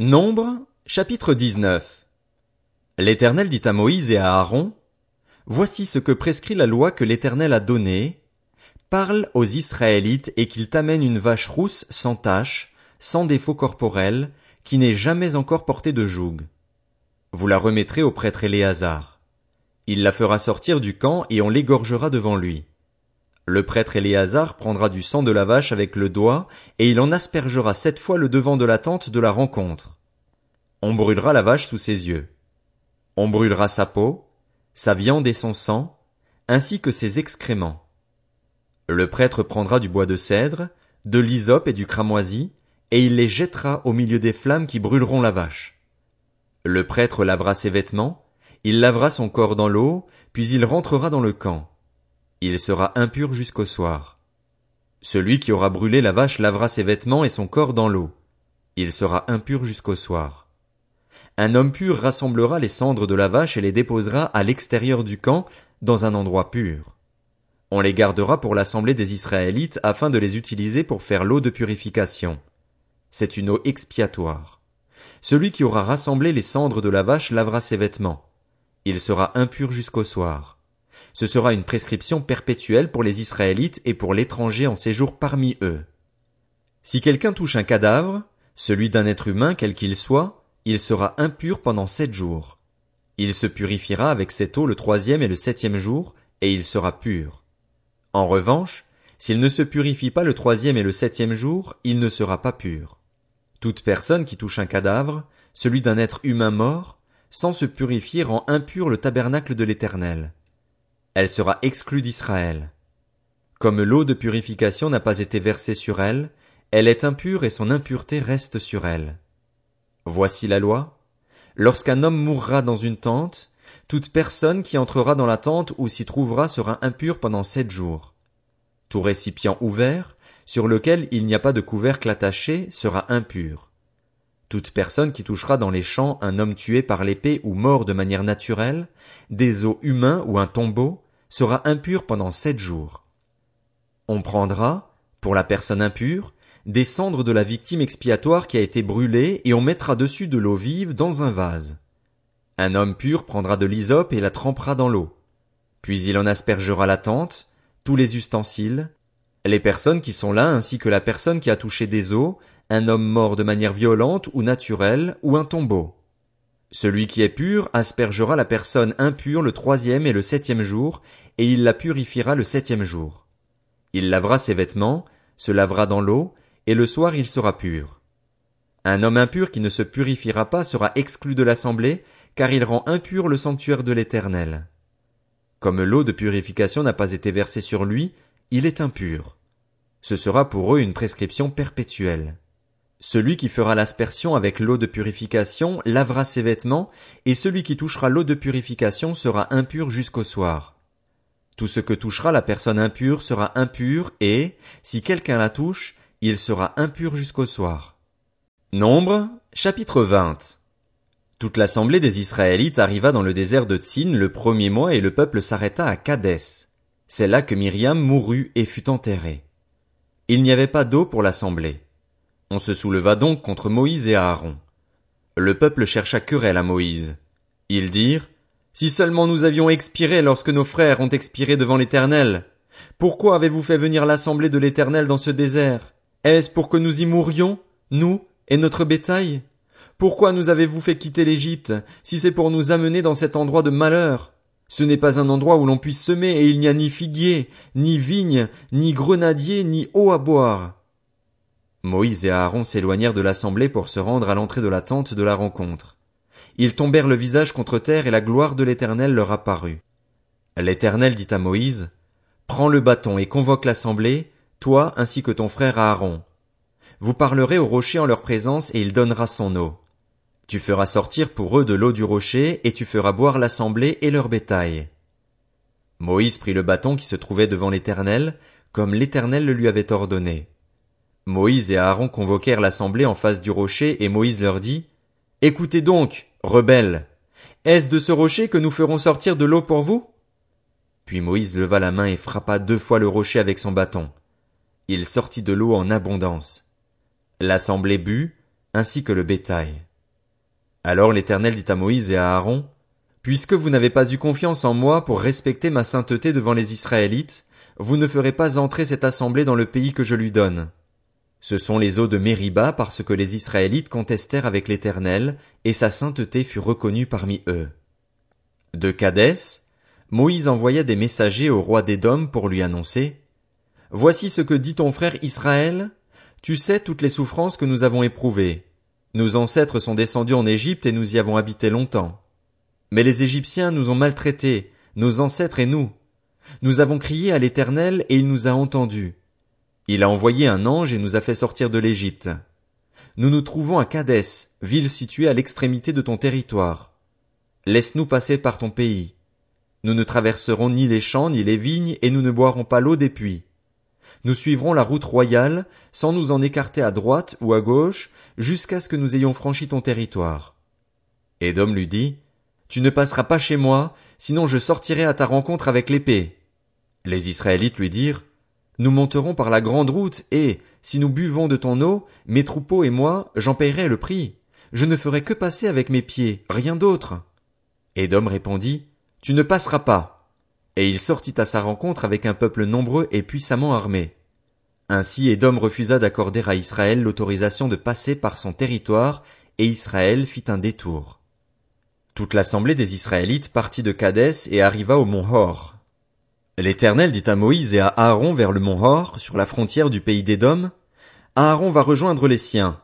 Nombre, chapitre 19. L'Éternel dit à Moïse et à Aaron, Voici ce que prescrit la loi que l'Éternel a donnée. Parle aux Israélites et qu'ils t'amènent une vache rousse sans tache, sans défaut corporel, qui n'ait jamais encore porté de joug. Vous la remettrez au prêtre Éléazar. Il la fera sortir du camp et on l'égorgera devant lui. Le prêtre Éléazar prendra du sang de la vache avec le doigt, et il en aspergera sept fois le devant de la tente de la rencontre. On brûlera la vache sous ses yeux. On brûlera sa peau, sa viande et son sang, ainsi que ses excréments. Le prêtre prendra du bois de cèdre, de l'hysope et du cramoisi, et il les jettera au milieu des flammes qui brûleront la vache. Le prêtre lavera ses vêtements, il lavera son corps dans l'eau, puis il rentrera dans le camp il sera impur jusqu'au soir. Celui qui aura brûlé la vache lavera ses vêtements et son corps dans l'eau. Il sera impur jusqu'au soir. Un homme pur rassemblera les cendres de la vache et les déposera à l'extérieur du camp, dans un endroit pur. On les gardera pour l'assemblée des Israélites afin de les utiliser pour faire l'eau de purification. C'est une eau expiatoire. Celui qui aura rassemblé les cendres de la vache lavera ses vêtements. Il sera impur jusqu'au soir. Ce sera une prescription perpétuelle pour les Israélites et pour l'étranger en séjour parmi eux. Si quelqu'un touche un cadavre, celui d'un être humain quel qu'il soit, il sera impur pendant sept jours. Il se purifiera avec cette eau le troisième et le septième jour, et il sera pur. En revanche, s'il ne se purifie pas le troisième et le septième jour, il ne sera pas pur. Toute personne qui touche un cadavre, celui d'un être humain mort, sans se purifier rend impur le tabernacle de l'Éternel elle sera exclue d'Israël. Comme l'eau de purification n'a pas été versée sur elle, elle est impure et son impureté reste sur elle. Voici la loi. Lorsqu'un homme mourra dans une tente, toute personne qui entrera dans la tente ou s'y trouvera sera impure pendant sept jours. Tout récipient ouvert, sur lequel il n'y a pas de couvercle attaché, sera impur. Toute personne qui touchera dans les champs un homme tué par l'épée ou mort de manière naturelle, des os humains ou un tombeau, sera impur pendant sept jours. On prendra, pour la personne impure, des cendres de la victime expiatoire qui a été brûlée et on mettra dessus de l'eau vive dans un vase. Un homme pur prendra de l'hysope et la trempera dans l'eau. Puis il en aspergera la tente, tous les ustensiles, les personnes qui sont là ainsi que la personne qui a touché des os, un homme mort de manière violente ou naturelle ou un tombeau. Celui qui est pur aspergera la personne impure le troisième et le septième jour, et il la purifiera le septième jour. Il lavera ses vêtements, se lavera dans l'eau, et le soir il sera pur. Un homme impur qui ne se purifiera pas sera exclu de l'assemblée, car il rend impur le sanctuaire de l'Éternel. Comme l'eau de purification n'a pas été versée sur lui, il est impur. Ce sera pour eux une prescription perpétuelle. Celui qui fera l'aspersion avec l'eau de purification lavera ses vêtements, et celui qui touchera l'eau de purification sera impur jusqu'au soir. Tout ce que touchera la personne impure sera impur, et, si quelqu'un la touche, il sera impur jusqu'au soir. Nombre, chapitre 20. Toute l'assemblée des Israélites arriva dans le désert de Tsin le premier mois et le peuple s'arrêta à Kadès. C'est là que Myriam mourut et fut enterrée. Il n'y avait pas d'eau pour l'assemblée. On se souleva donc contre Moïse et Aaron. Le peuple chercha querelle à Moïse. Ils dirent, Si seulement nous avions expiré lorsque nos frères ont expiré devant l'Éternel. Pourquoi avez-vous fait venir l'assemblée de l'Éternel dans ce désert? Est-ce pour que nous y mourions, nous et notre bétail? Pourquoi nous avez-vous fait quitter l'Égypte, si c'est pour nous amener dans cet endroit de malheur? Ce n'est pas un endroit où l'on puisse semer, et il n'y a ni figuier, ni vigne, ni grenadier, ni eau à boire. Moïse et Aaron s'éloignèrent de l'assemblée pour se rendre à l'entrée de la tente de la rencontre. Ils tombèrent le visage contre terre et la gloire de l'Éternel leur apparut. L'Éternel dit à Moïse, Prends le bâton et convoque l'assemblée, toi ainsi que ton frère Aaron. Vous parlerez au rocher en leur présence et il donnera son eau. Tu feras sortir pour eux de l'eau du rocher et tu feras boire l'assemblée et leur bétail. Moïse prit le bâton qui se trouvait devant l'Éternel, comme l'Éternel le lui avait ordonné. Moïse et Aaron convoquèrent l'assemblée en face du rocher, et Moïse leur dit, Écoutez donc, rebelles. Est-ce de ce rocher que nous ferons sortir de l'eau pour vous? Puis Moïse leva la main et frappa deux fois le rocher avec son bâton. Il sortit de l'eau en abondance. L'assemblée but, ainsi que le bétail. Alors l'Éternel dit à Moïse et à Aaron, Puisque vous n'avez pas eu confiance en moi pour respecter ma sainteté devant les Israélites, vous ne ferez pas entrer cette assemblée dans le pays que je lui donne. Ce sont les eaux de Mériba parce que les Israélites contestèrent avec l'Éternel, et sa sainteté fut reconnue parmi eux. De Cadès, Moïse envoya des messagers au roi d'Édom pour lui annoncer, Voici ce que dit ton frère Israël, tu sais toutes les souffrances que nous avons éprouvées. Nos ancêtres sont descendus en Égypte et nous y avons habité longtemps. Mais les Égyptiens nous ont maltraités, nos ancêtres et nous. Nous avons crié à l'Éternel et il nous a entendus. Il a envoyé un ange et nous a fait sortir de l'Égypte. Nous nous trouvons à Cadès, ville située à l'extrémité de ton territoire. Laisse-nous passer par ton pays. Nous ne traverserons ni les champs ni les vignes et nous ne boirons pas l'eau des puits. Nous suivrons la route royale, sans nous en écarter à droite ou à gauche, jusqu'à ce que nous ayons franchi ton territoire. Edom lui dit, tu ne passeras pas chez moi, sinon je sortirai à ta rencontre avec l'épée. Les Israélites lui dirent, Nous monterons par la grande route, et, si nous buvons de ton eau, mes troupeaux et moi, j'en payerai le prix. Je ne ferai que passer avec mes pieds, rien d'autre. Édom répondit, Tu ne passeras pas. Et il sortit à sa rencontre avec un peuple nombreux et puissamment armé. Ainsi Édom refusa d'accorder à Israël l'autorisation de passer par son territoire, et Israël fit un détour. Toute l'assemblée des Israélites partit de Cadès et arriva au mont Hor. L'Éternel dit à Moïse et à Aaron vers le mont Hor, sur la frontière du pays d'Édom, Aaron va rejoindre les siens.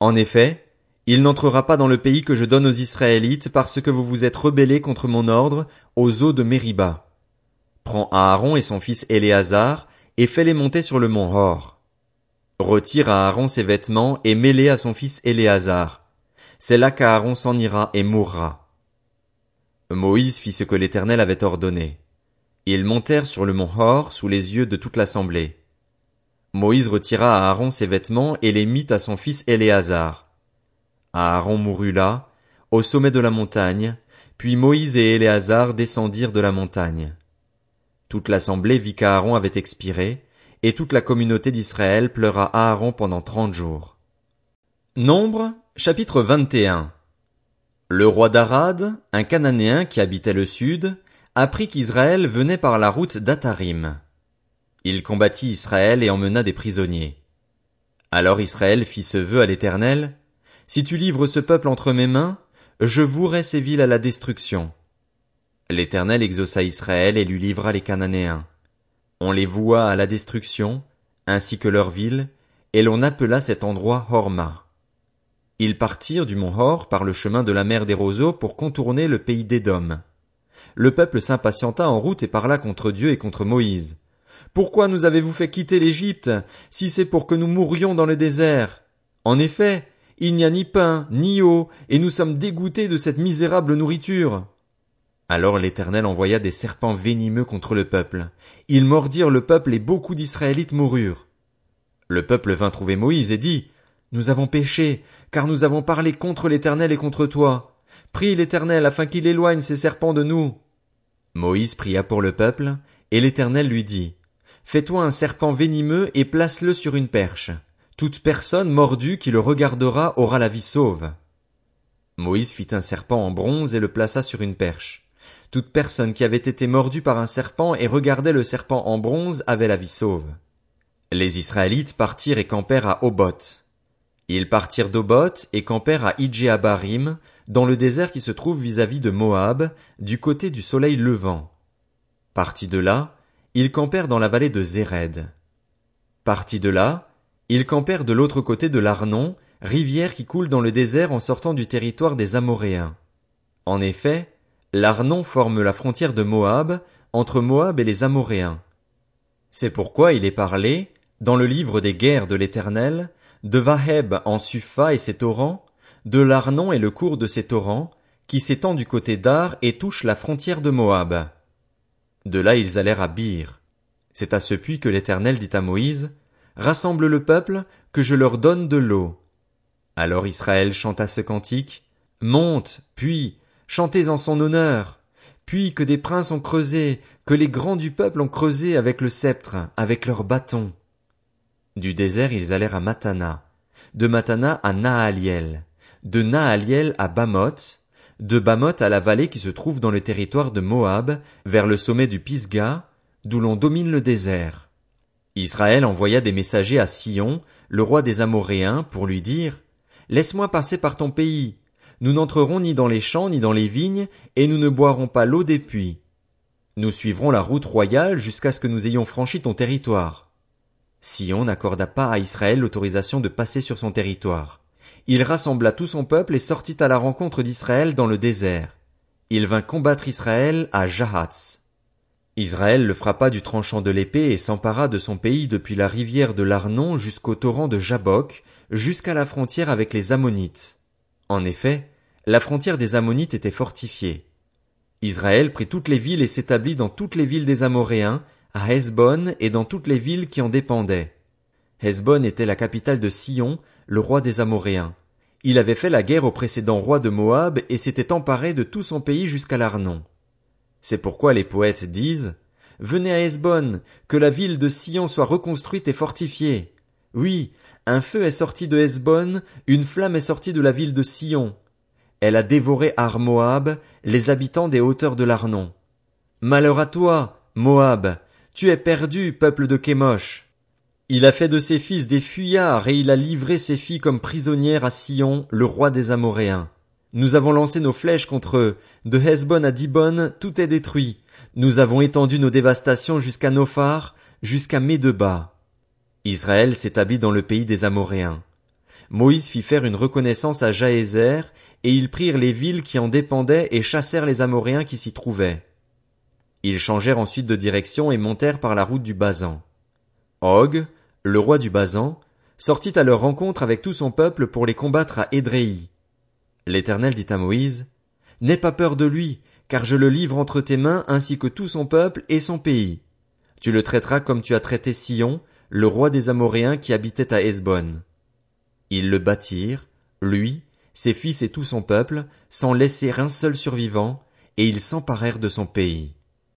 En effet, il n'entrera pas dans le pays que je donne aux Israélites parce que vous vous êtes rebellés contre mon ordre aux eaux de Mériba. Prends Aaron et son fils Éléazar et fais-les monter sur le mont Hor. Retire à Aaron ses vêtements et mets-les à son fils Éléazar c'est là qu'Aaron s'en ira et mourra. Moïse fit ce que l'Éternel avait ordonné. Ils montèrent sur le mont Hor sous les yeux de toute l'assemblée. Moïse retira à Aaron ses vêtements et les mit à son fils Éléazar. Aaron mourut là, au sommet de la montagne, puis Moïse et Éléazar descendirent de la montagne. Toute l'assemblée vit qu'Aaron avait expiré, et toute la communauté d'Israël pleura Aaron pendant trente jours. Nombre Chapitre 21 Le roi d'Arad, un Cananéen qui habitait le sud, apprit qu'Israël venait par la route d'Atarim. Il combattit Israël et emmena des prisonniers. Alors Israël fit ce vœu à l'Éternel, Si tu livres ce peuple entre mes mains, je vouerai ces villes à la destruction. L'Éternel exauça Israël et lui livra les Cananéens. On les voua à la destruction, ainsi que leurs villes, et l'on appela cet endroit Horma. Ils partirent du mont Hor par le chemin de la mer des roseaux pour contourner le pays d'Édom. Le peuple s'impatienta en route et parla contre Dieu et contre Moïse. Pourquoi nous avez-vous fait quitter l'Égypte, si c'est pour que nous mourions dans le désert? En effet, il n'y a ni pain, ni eau, et nous sommes dégoûtés de cette misérable nourriture. Alors l'Éternel envoya des serpents venimeux contre le peuple. Ils mordirent le peuple et beaucoup d'Israélites moururent. Le peuple vint trouver Moïse et dit, nous avons péché, car nous avons parlé contre l'Éternel et contre toi. Prie l'Éternel afin qu'il éloigne ces serpents de nous. Moïse pria pour le peuple, et l'Éternel lui dit, Fais-toi un serpent venimeux et place-le sur une perche. Toute personne mordue qui le regardera aura la vie sauve. Moïse fit un serpent en bronze et le plaça sur une perche. Toute personne qui avait été mordue par un serpent et regardait le serpent en bronze avait la vie sauve. Les Israélites partirent et campèrent à Oboth. Ils partirent d'Obot et campèrent à Idjéabarim, dans le désert qui se trouve vis-à-vis de Moab, du côté du soleil levant. Partis de là, ils campèrent dans la vallée de Zéred. Partis de là, ils campèrent de l'autre côté de l'Arnon, rivière qui coule dans le désert en sortant du territoire des Amoréens. En effet, l'Arnon forme la frontière de Moab, entre Moab et les Amoréens. C'est pourquoi il est parlé, dans le livre des guerres de l'Éternel, de Vaheb en Supha et ses torrents, de l'Arnon et le cours de ses torrents, qui s'étend du côté d'Ar et touche la frontière de Moab. De là ils allèrent à Bir. C'est à ce puits que l'Éternel dit à Moïse, Rassemble le peuple, que je leur donne de l'eau. Alors Israël chanta ce cantique, Monte, puis, chantez en son honneur, puis que des princes ont creusé, que les grands du peuple ont creusé avec le sceptre, avec leurs bâtons. Du désert ils allèrent à Matana. de Matana à Naaliel, de Naaliel à Bamoth, de Bamoth à la vallée qui se trouve dans le territoire de Moab, vers le sommet du Pisga, d'où l'on domine le désert. Israël envoya des messagers à Sion, le roi des Amoréens, pour lui dire, Laisse-moi passer par ton pays. Nous n'entrerons ni dans les champs ni dans les vignes, et nous ne boirons pas l'eau des puits. Nous suivrons la route royale jusqu'à ce que nous ayons franchi ton territoire. Sion n'accorda pas à Israël l'autorisation de passer sur son territoire. Il rassembla tout son peuple et sortit à la rencontre d'Israël dans le désert. Il vint combattre Israël à Jahatz. Israël le frappa du tranchant de l'épée et s'empara de son pays depuis la rivière de l'Arnon jusqu'au torrent de Jabok, jusqu'à la frontière avec les Ammonites. En effet, la frontière des Ammonites était fortifiée. Israël prit toutes les villes et s'établit dans toutes les villes des Amoréens, à Hesbon et dans toutes les villes qui en dépendaient. Hesbon était la capitale de Sion, le roi des Amoréens. Il avait fait la guerre au précédent roi de Moab et s'était emparé de tout son pays jusqu'à l'Arnon. C'est pourquoi les poètes disent Venez à Hesbon, que la ville de Sion soit reconstruite et fortifiée. Oui, un feu est sorti de Hesbon, une flamme est sortie de la ville de Sion. Elle a dévoré Ar Moab, les habitants des hauteurs de l'Arnon. Malheur à toi, Moab, tu es perdu, peuple de Kémosh. Il a fait de ses fils des fuyards et il a livré ses filles comme prisonnières à Sion, le roi des Amoréens. Nous avons lancé nos flèches contre eux. De Hesbon à Dibon, tout est détruit. Nous avons étendu nos dévastations jusqu'à Nophar, jusqu'à Médeba. Israël s'établit dans le pays des Amoréens. Moïse fit faire une reconnaissance à Jaézer, et ils prirent les villes qui en dépendaient et chassèrent les Amoréens qui s'y trouvaient. Ils changèrent ensuite de direction et montèrent par la route du Bazan. Og, le roi du Bazan, sortit à leur rencontre avec tout son peuple pour les combattre à Édréi. L'Éternel dit à Moïse, N'aie pas peur de lui, car je le livre entre tes mains ainsi que tout son peuple et son pays. Tu le traiteras comme tu as traité Sion, le roi des Amoréens qui habitait à Hesbon. Ils le bâtirent, lui, ses fils et tout son peuple, sans laisser un seul survivant, et ils s'emparèrent de son pays.